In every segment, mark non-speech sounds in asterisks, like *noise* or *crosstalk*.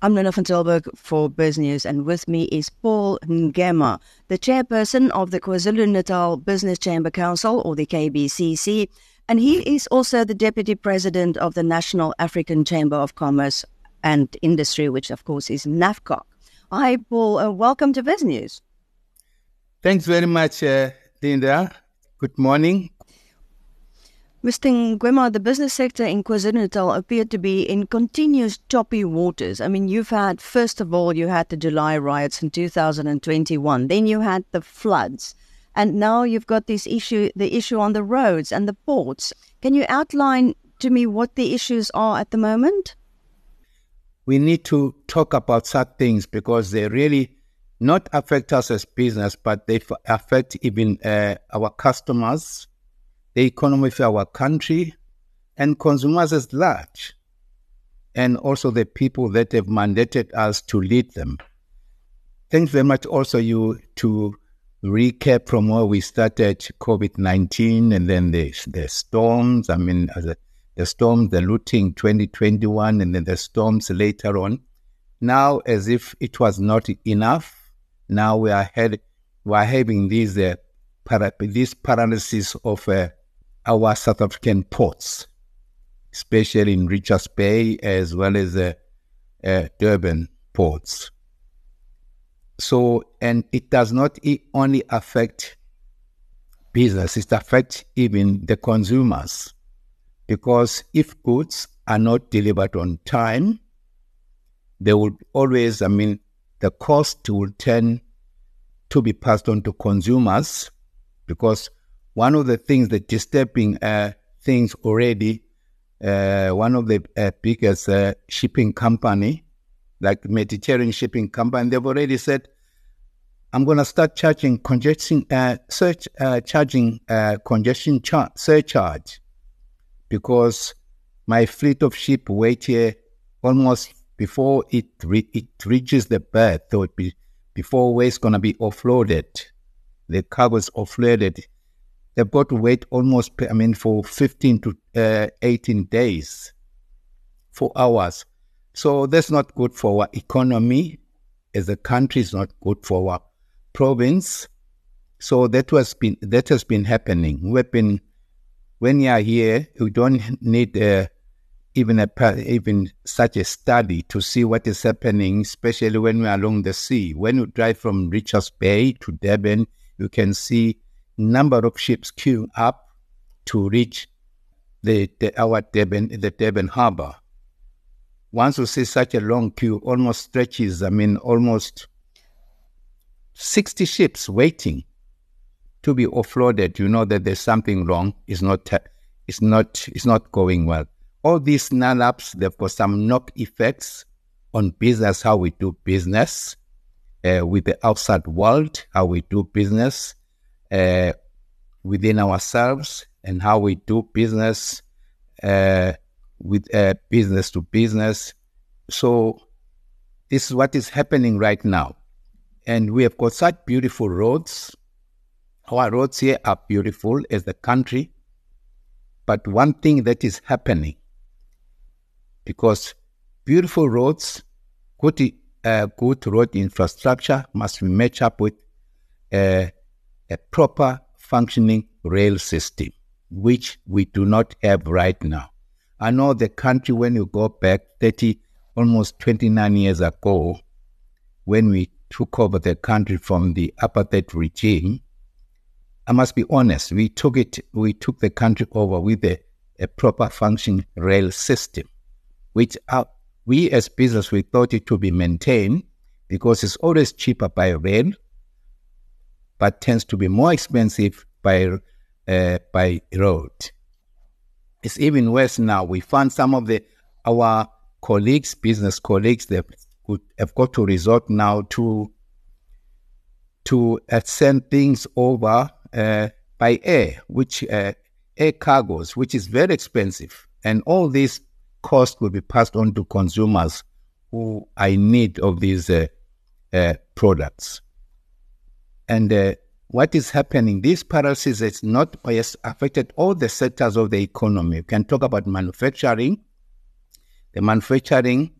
I'm Linda van Tilburg for BizNews, and with me is Paul Ngema, the chairperson of the KwaZulu-Natal Business Chamber Council, or the KBCC, and he is also the deputy president of the National African Chamber of Commerce and Industry, which of course is NAFCOC. Hi, Paul, uh, welcome to BizNews. Thanks very much, uh, Linda. Good morning. Mr. Ngema, the business sector in KwaZulu-Natal appeared to be in continuous choppy waters. I mean, you've had, first of all, you had the July riots in 2021. Then you had the floods. And now you've got this issue, the issue on the roads and the ports. Can you outline to me what the issues are at the moment? We need to talk about such things because they really not affect us as business, but they affect even uh, our customers, the economy of our country, and consumers as large, and also the people that have mandated us to lead them. Thanks very much also you to recap from where we started COVID-19 and then the, the storms, I mean, the, storms, the looting 2021 and then the storms later on. Now, as if it was not enough, now we are, we are having these, uh, para, this paralysis of uh, our South African ports, especially in Richards Bay as well as uh, uh, Durban ports. So, and it does not only affect business, it affects even the consumers. Because if goods are not delivered on time, they will always, I mean, the cost will tend to be passed on to consumers because one of the things that disturbing uh, things already, uh, one of the uh, biggest uh, shipping company, like Mediterranean Shipping Company, they've already said, I'm going to start charging congestion, uh, search, uh, charging congestion char- surcharge because my fleet of ship wait here almost before it re- it reaches the berth, or be, before it's going to be offloaded. The cargo is offloaded they've got to wait almost, I mean, for 15 to uh, 18 days, for hours. So that's not good for our economy as a country. It's not good for our province. So that has been that has been happening. We've been when you are here, you don't need uh, even a even such a study to see what is happening, especially when we're along the sea. When you drive from Richards Bay to Durban, you can see number of ships queuing up to reach the, the our Durban, the Durban harbor. Once you see such a long queue, almost stretches, I mean, almost 60 ships waiting to be offloaded, you know that there's something wrong. It's not, it's not, it's not going well. All these snap-ups, they've got some knock effects on business, how we do business uh, with the outside world, how we do business uh, within ourselves and how we do business uh, with uh, business to business. So this is what is happening right now. And we have got such beautiful roads. Our roads here are beautiful as the country. But one thing that is happening, because beautiful roads, good, uh, good road infrastructure must be matched up with uh, a proper functioning rail system, which we do not have right now. I know the country, when you go back 30, almost 29 years ago, when we took over the country from the apartheid regime, I must be honest, we took it, we took the country over with a, a proper functioning rail system, which our, we as business, we thought it to be maintained because it's always cheaper by rail but tends to be more expensive by uh, by road. It's even worse now. We found some of the our colleagues, business colleagues, they have got to resort now to to uh, send things over uh, by air, which uh, air cargos, which is very expensive, and all these costs will be passed on to consumers who are in need of these uh, uh, products. And uh, what is happening, this paralysis has not has affected all the sectors of the economy. We can talk about manufacturing. The manufacturing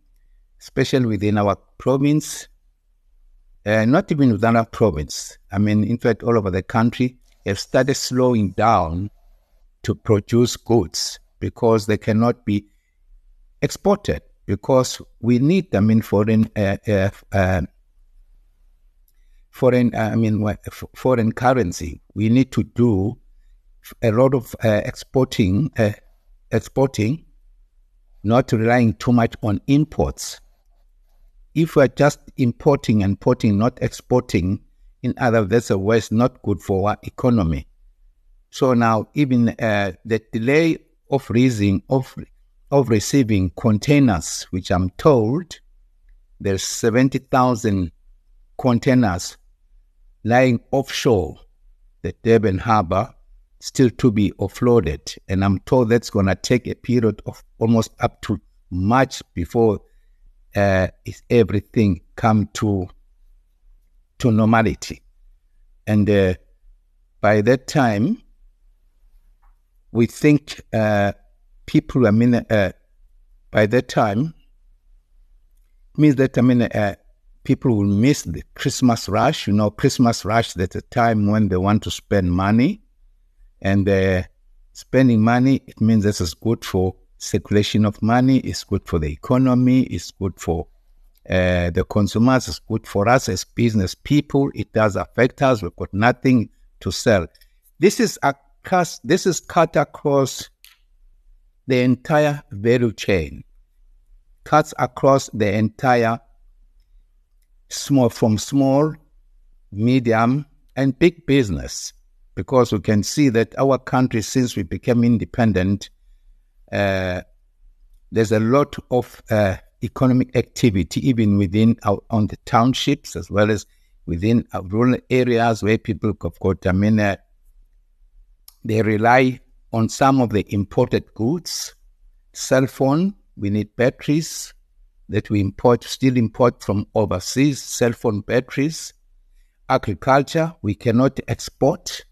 especially within our province, uh, not even within our province. I mean, in fact, all over the country have started slowing down to produce goods because they cannot be exported because we need them in foreign uh, uh, uh, foreign I mean foreign currency. We need to do a lot of uh, exporting uh, exporting, not relying too much on imports. If we're just importing and importing, not exporting, in other words, it's not good for our economy. So now, even uh, the delay of raising of of receiving containers, which I'm told there's seventy thousand containers lying offshore the Durban Harbour still to be offloaded. And I'm told that's going to take a period of almost up to March before uh, everything come to to normality. And uh, by that time, we think uh, people, I mean, uh, by that time, means that, I mean, uh, people will miss the Christmas rush. You know, Christmas rush, that's a time when they want to spend money and uh, spending money, it means this is good for circulation of money, it's good for the economy, it's good for uh, the consumers, it's good for us as business people. It does affect us. We've got nothing to sell. This is a cast, this is cut across the entire value chain, cuts across the entire small from small, medium, and big business because we can see that our country, since we became independent, uh, there's a lot of uh, economic activity, even within our, on the townships as well as within rural areas where people have got, I mean, uh, they rely on some of the imported goods. Cell phone, we need batteries that we import, still import from overseas, cell phone batteries. Agriculture, we cannot export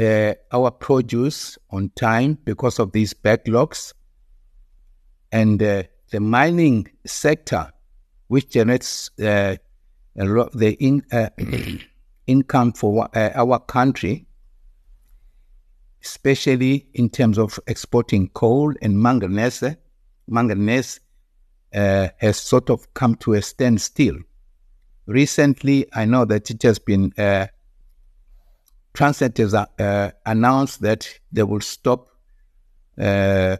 uh, our produce on time because of these backlogs. And uh, the mining sector, which generates uh, a lot the in, uh, *clears throat* income for uh, our country, especially in terms of exporting coal and manganese, manganese uh, has sort of come to a standstill. Recently, I know that it has been Transnet has uh, announced that they will stop uh,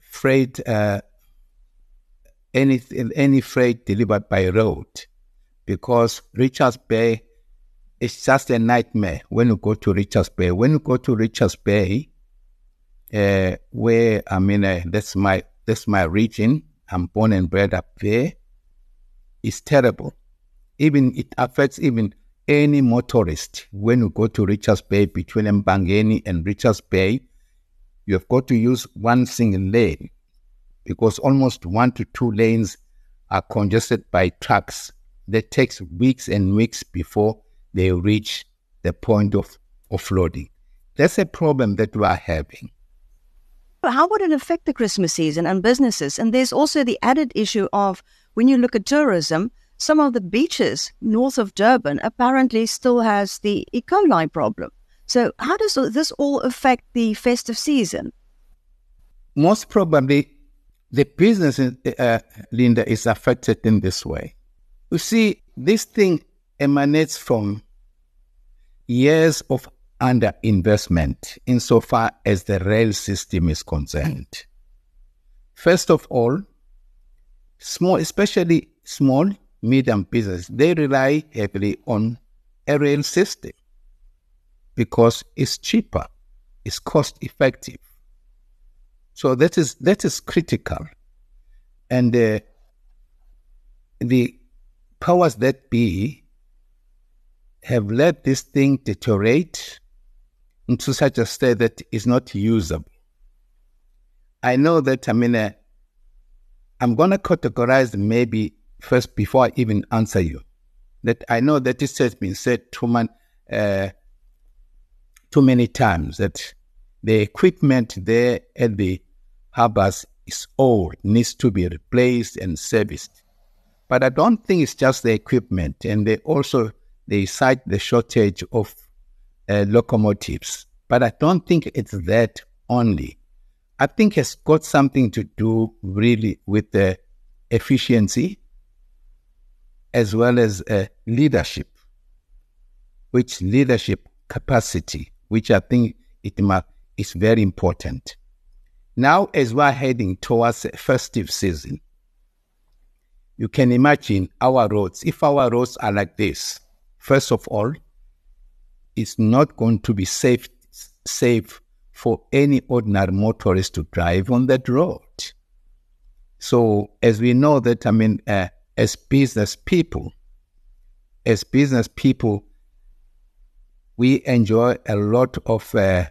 freight, uh, any, any freight delivered by road because Richards Bay is just a nightmare when you go to Richards Bay. When you go to Richards Bay, uh, where I mean, uh, that's my that's my region. I'm born and bred up there. It's terrible. Even it affects even any motorist, when you go to Richards Bay between Empangeni and Richards Bay, you have got to use one single lane because almost one to two lanes are congested by trucks that takes weeks and weeks before they reach the point of offloading. That's a problem that we are having. How would it affect the Christmas season and businesses? And there's also the added issue of when you look at tourism, some of the beaches north of Durban apparently still has the E. coli problem. So, how does this all affect the festive season? Most probably, the business, uh, Linda, is affected in this way. You see, this thing emanates from years of underinvestment insofar as the rail system is concerned. First of all, small, especially small medium business, they rely heavily on a rail system because it's cheaper, it's cost effective. So that is that is critical, and uh, the powers that be have let this thing deteriorate into such a state that is not usable. I know that I mean uh, I'm going to categorize maybe first before I even answer you. That I know that this has been said too, man, uh, too many times that the equipment there at the harbors is old, needs to be replaced and serviced. But I don't think it's just the equipment, and they also they cite the shortage of uh, locomotives. But I don't think it's that only. I think it's got something to do really with the efficiency as well as uh, leadership, which leadership capacity, which I think it is very important. Now, as we're heading towards festive season, you can imagine our roads. If our roads are like this, first of all, it's not going to be safe safe for any ordinary motorist to drive on that road. So, as we know that, I mean, uh, as business people, as business people, we enjoy a lot of uh,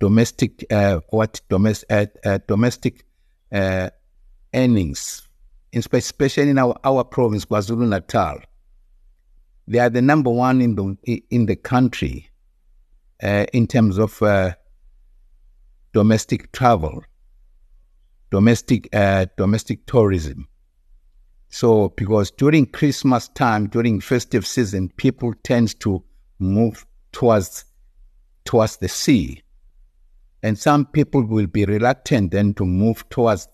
domestic uh, what domestic uh, uh, domestic uh, earnings especially in our, our province, KwaZulu Natal. They are the number one in the in the country uh, in terms of uh, domestic travel, domestic uh, domestic tourism. So, because during Christmas time, during festive season, people tend to move towards towards the sea, and some people will be reluctant then to move towards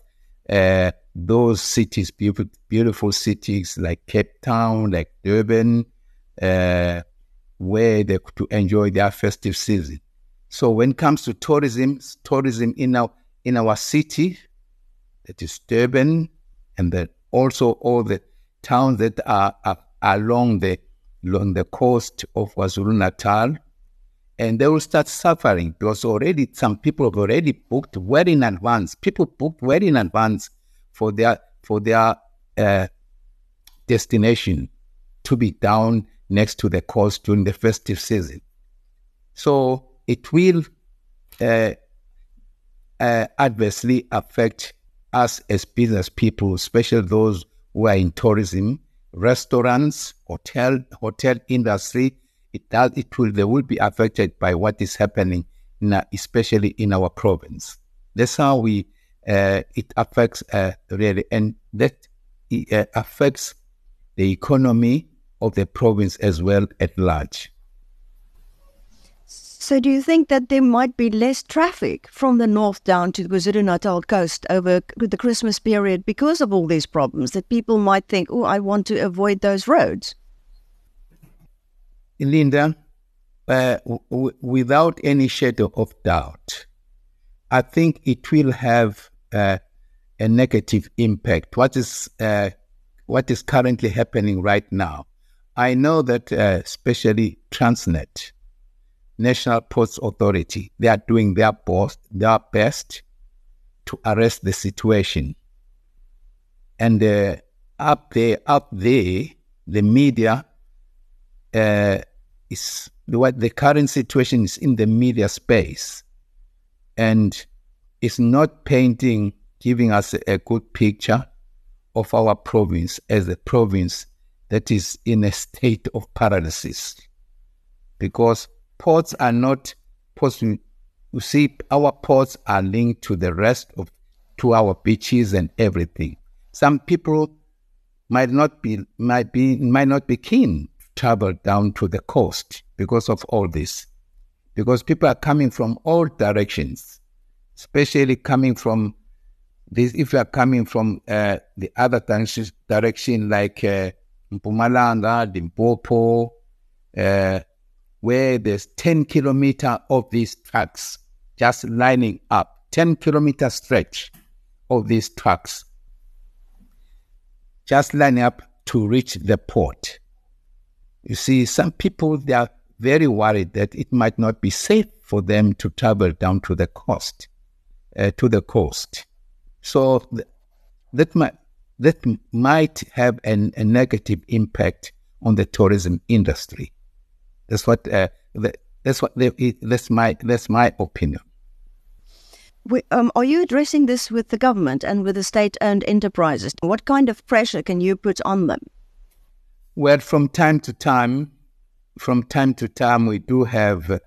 uh, those cities, beautiful, beautiful cities like Cape Town, like Durban, uh, where they to enjoy their festive season. So when it comes to tourism, tourism in our in our city, that is Durban, and then also all the towns that are, are along the along the coast of KwaZulu Natal, and they will start suffering because already some people have already booked well in advance. People booked well in advance for their for their uh, destination to be down next to the coast during the festive season. So it will uh, uh, adversely affect us as business people, especially those who are in tourism, restaurants, hotel hotel industry. It does it will they will be affected by what is happening, in, especially in our province. That's how we uh, it affects uh, really, and that uh, affects the economy of the province as well at large. So, do you think that there might be less traffic from the north down to the KwaZulu Natal coast over the Christmas period because of all these problems? That people might think, "Oh, I want to avoid those roads." Linda, uh, w- without any shadow of doubt, I think it will have uh, a negative impact. What is uh, what is currently happening right now? I know that uh, especially Transnet, National Ports Authority, they are doing their best, their best to arrest the situation. And uh, up there, up there, the media uh, is what the current situation is in the media space, and is not painting, giving us a good picture of our province as a province that is in a state of paralysis. Because ports are not ports. You see, our ports are linked to the rest of to our beaches and everything. Some people might not be might be might not be keen to travel down to the coast because of all this. Because people are coming from all directions especially coming from this, if you are coming from uh, the other direction, like uh, Mpumalanga, Limpopo, uh, where there's 10 kilometer of these tracks just lining up, 10 kilometer stretch of these trucks just lining up to reach the port. You see, some people, they are very worried that it might not be safe for them to travel down to the coast uh, to the coast. So th- that might that might have an, a negative impact on the tourism industry. That's what uh, the, that's what the, that's my that's my opinion. We, um, are you addressing this with the government and with the state-owned enterprises? What kind of pressure can you put on them? Well, from time to time, from time to time, we do have uh,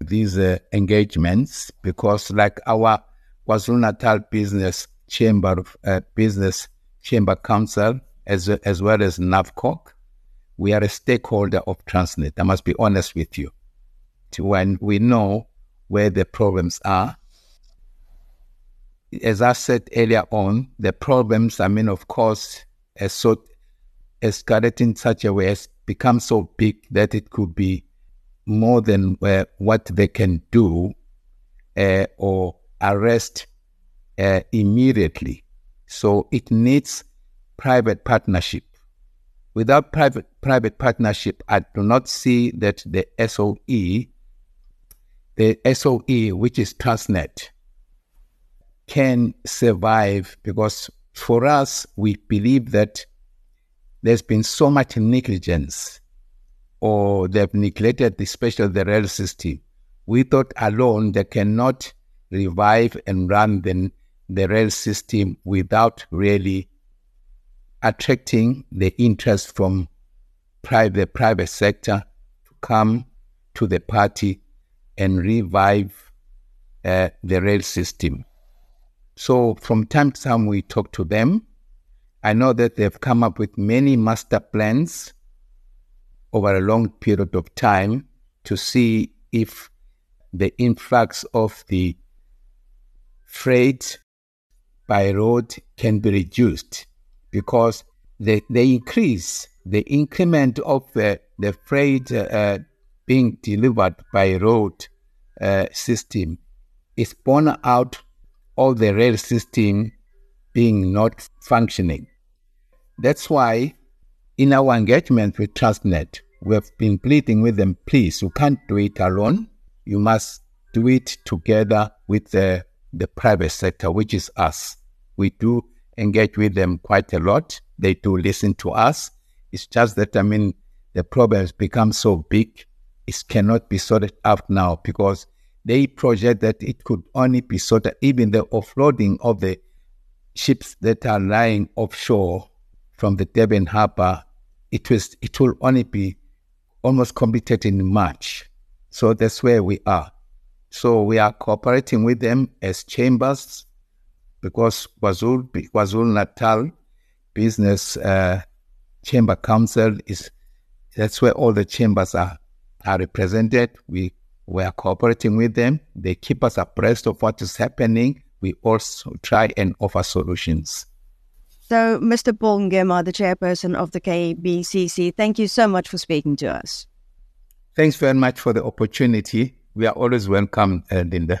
these uh, engagements because, like our KwaZulu Natal Business Chamber of uh, Business Chamber Council, as, as well as NAFCOC. We are a stakeholder of Transnet. I must be honest with you. When we know where the problems are. As I said earlier on, the problems, I mean, of course, as so escalate in such a way as become so big that it could be more than uh, what they can do uh, or arrest uh, immediately. So it needs private partnership. Without private private partnership, I do not see that the SOE, the SOE, which is Transnet, can survive because for us, we believe that there's been so much negligence or they've neglected, especially the rail system. We thought alone they cannot revive and run the, the rail system without really attracting the interest from private private sector to come to the party and revive uh, the rail system. So from time to time we talk to them. I know that they've come up with many master plans over a long period of time to see if the influx of the freight by road can be reduced because the, the increase, the increment of the, the freight uh, being delivered by road uh, system is borne out of the rail system being not functioning. That's why in our engagement with Transnet, we have been pleading with them, please, you can't do it alone. You must do it together with the, the private sector, which is us. We do engage with them quite a lot. They do listen to us. It's just that, I mean, the problems become so big, it cannot be sorted out now because they project that it could only be sorted, even the offloading of the ships that are lying offshore from the Durban harbor, it was it will only be almost completed in March. So that's where we are. So we are cooperating with them as chambers because KwaZulu, KwaZulu Natal Business uh, Chamber Council is that's where all the chambers are are represented. We we are cooperating with them. They keep us abreast of what is happening. We also try and offer solutions. So, Mr. Paul Ngema, the chairperson of the KBCC, thank you so much for speaking to us. Thanks very much for the opportunity. We are always welcome, uh, Linda.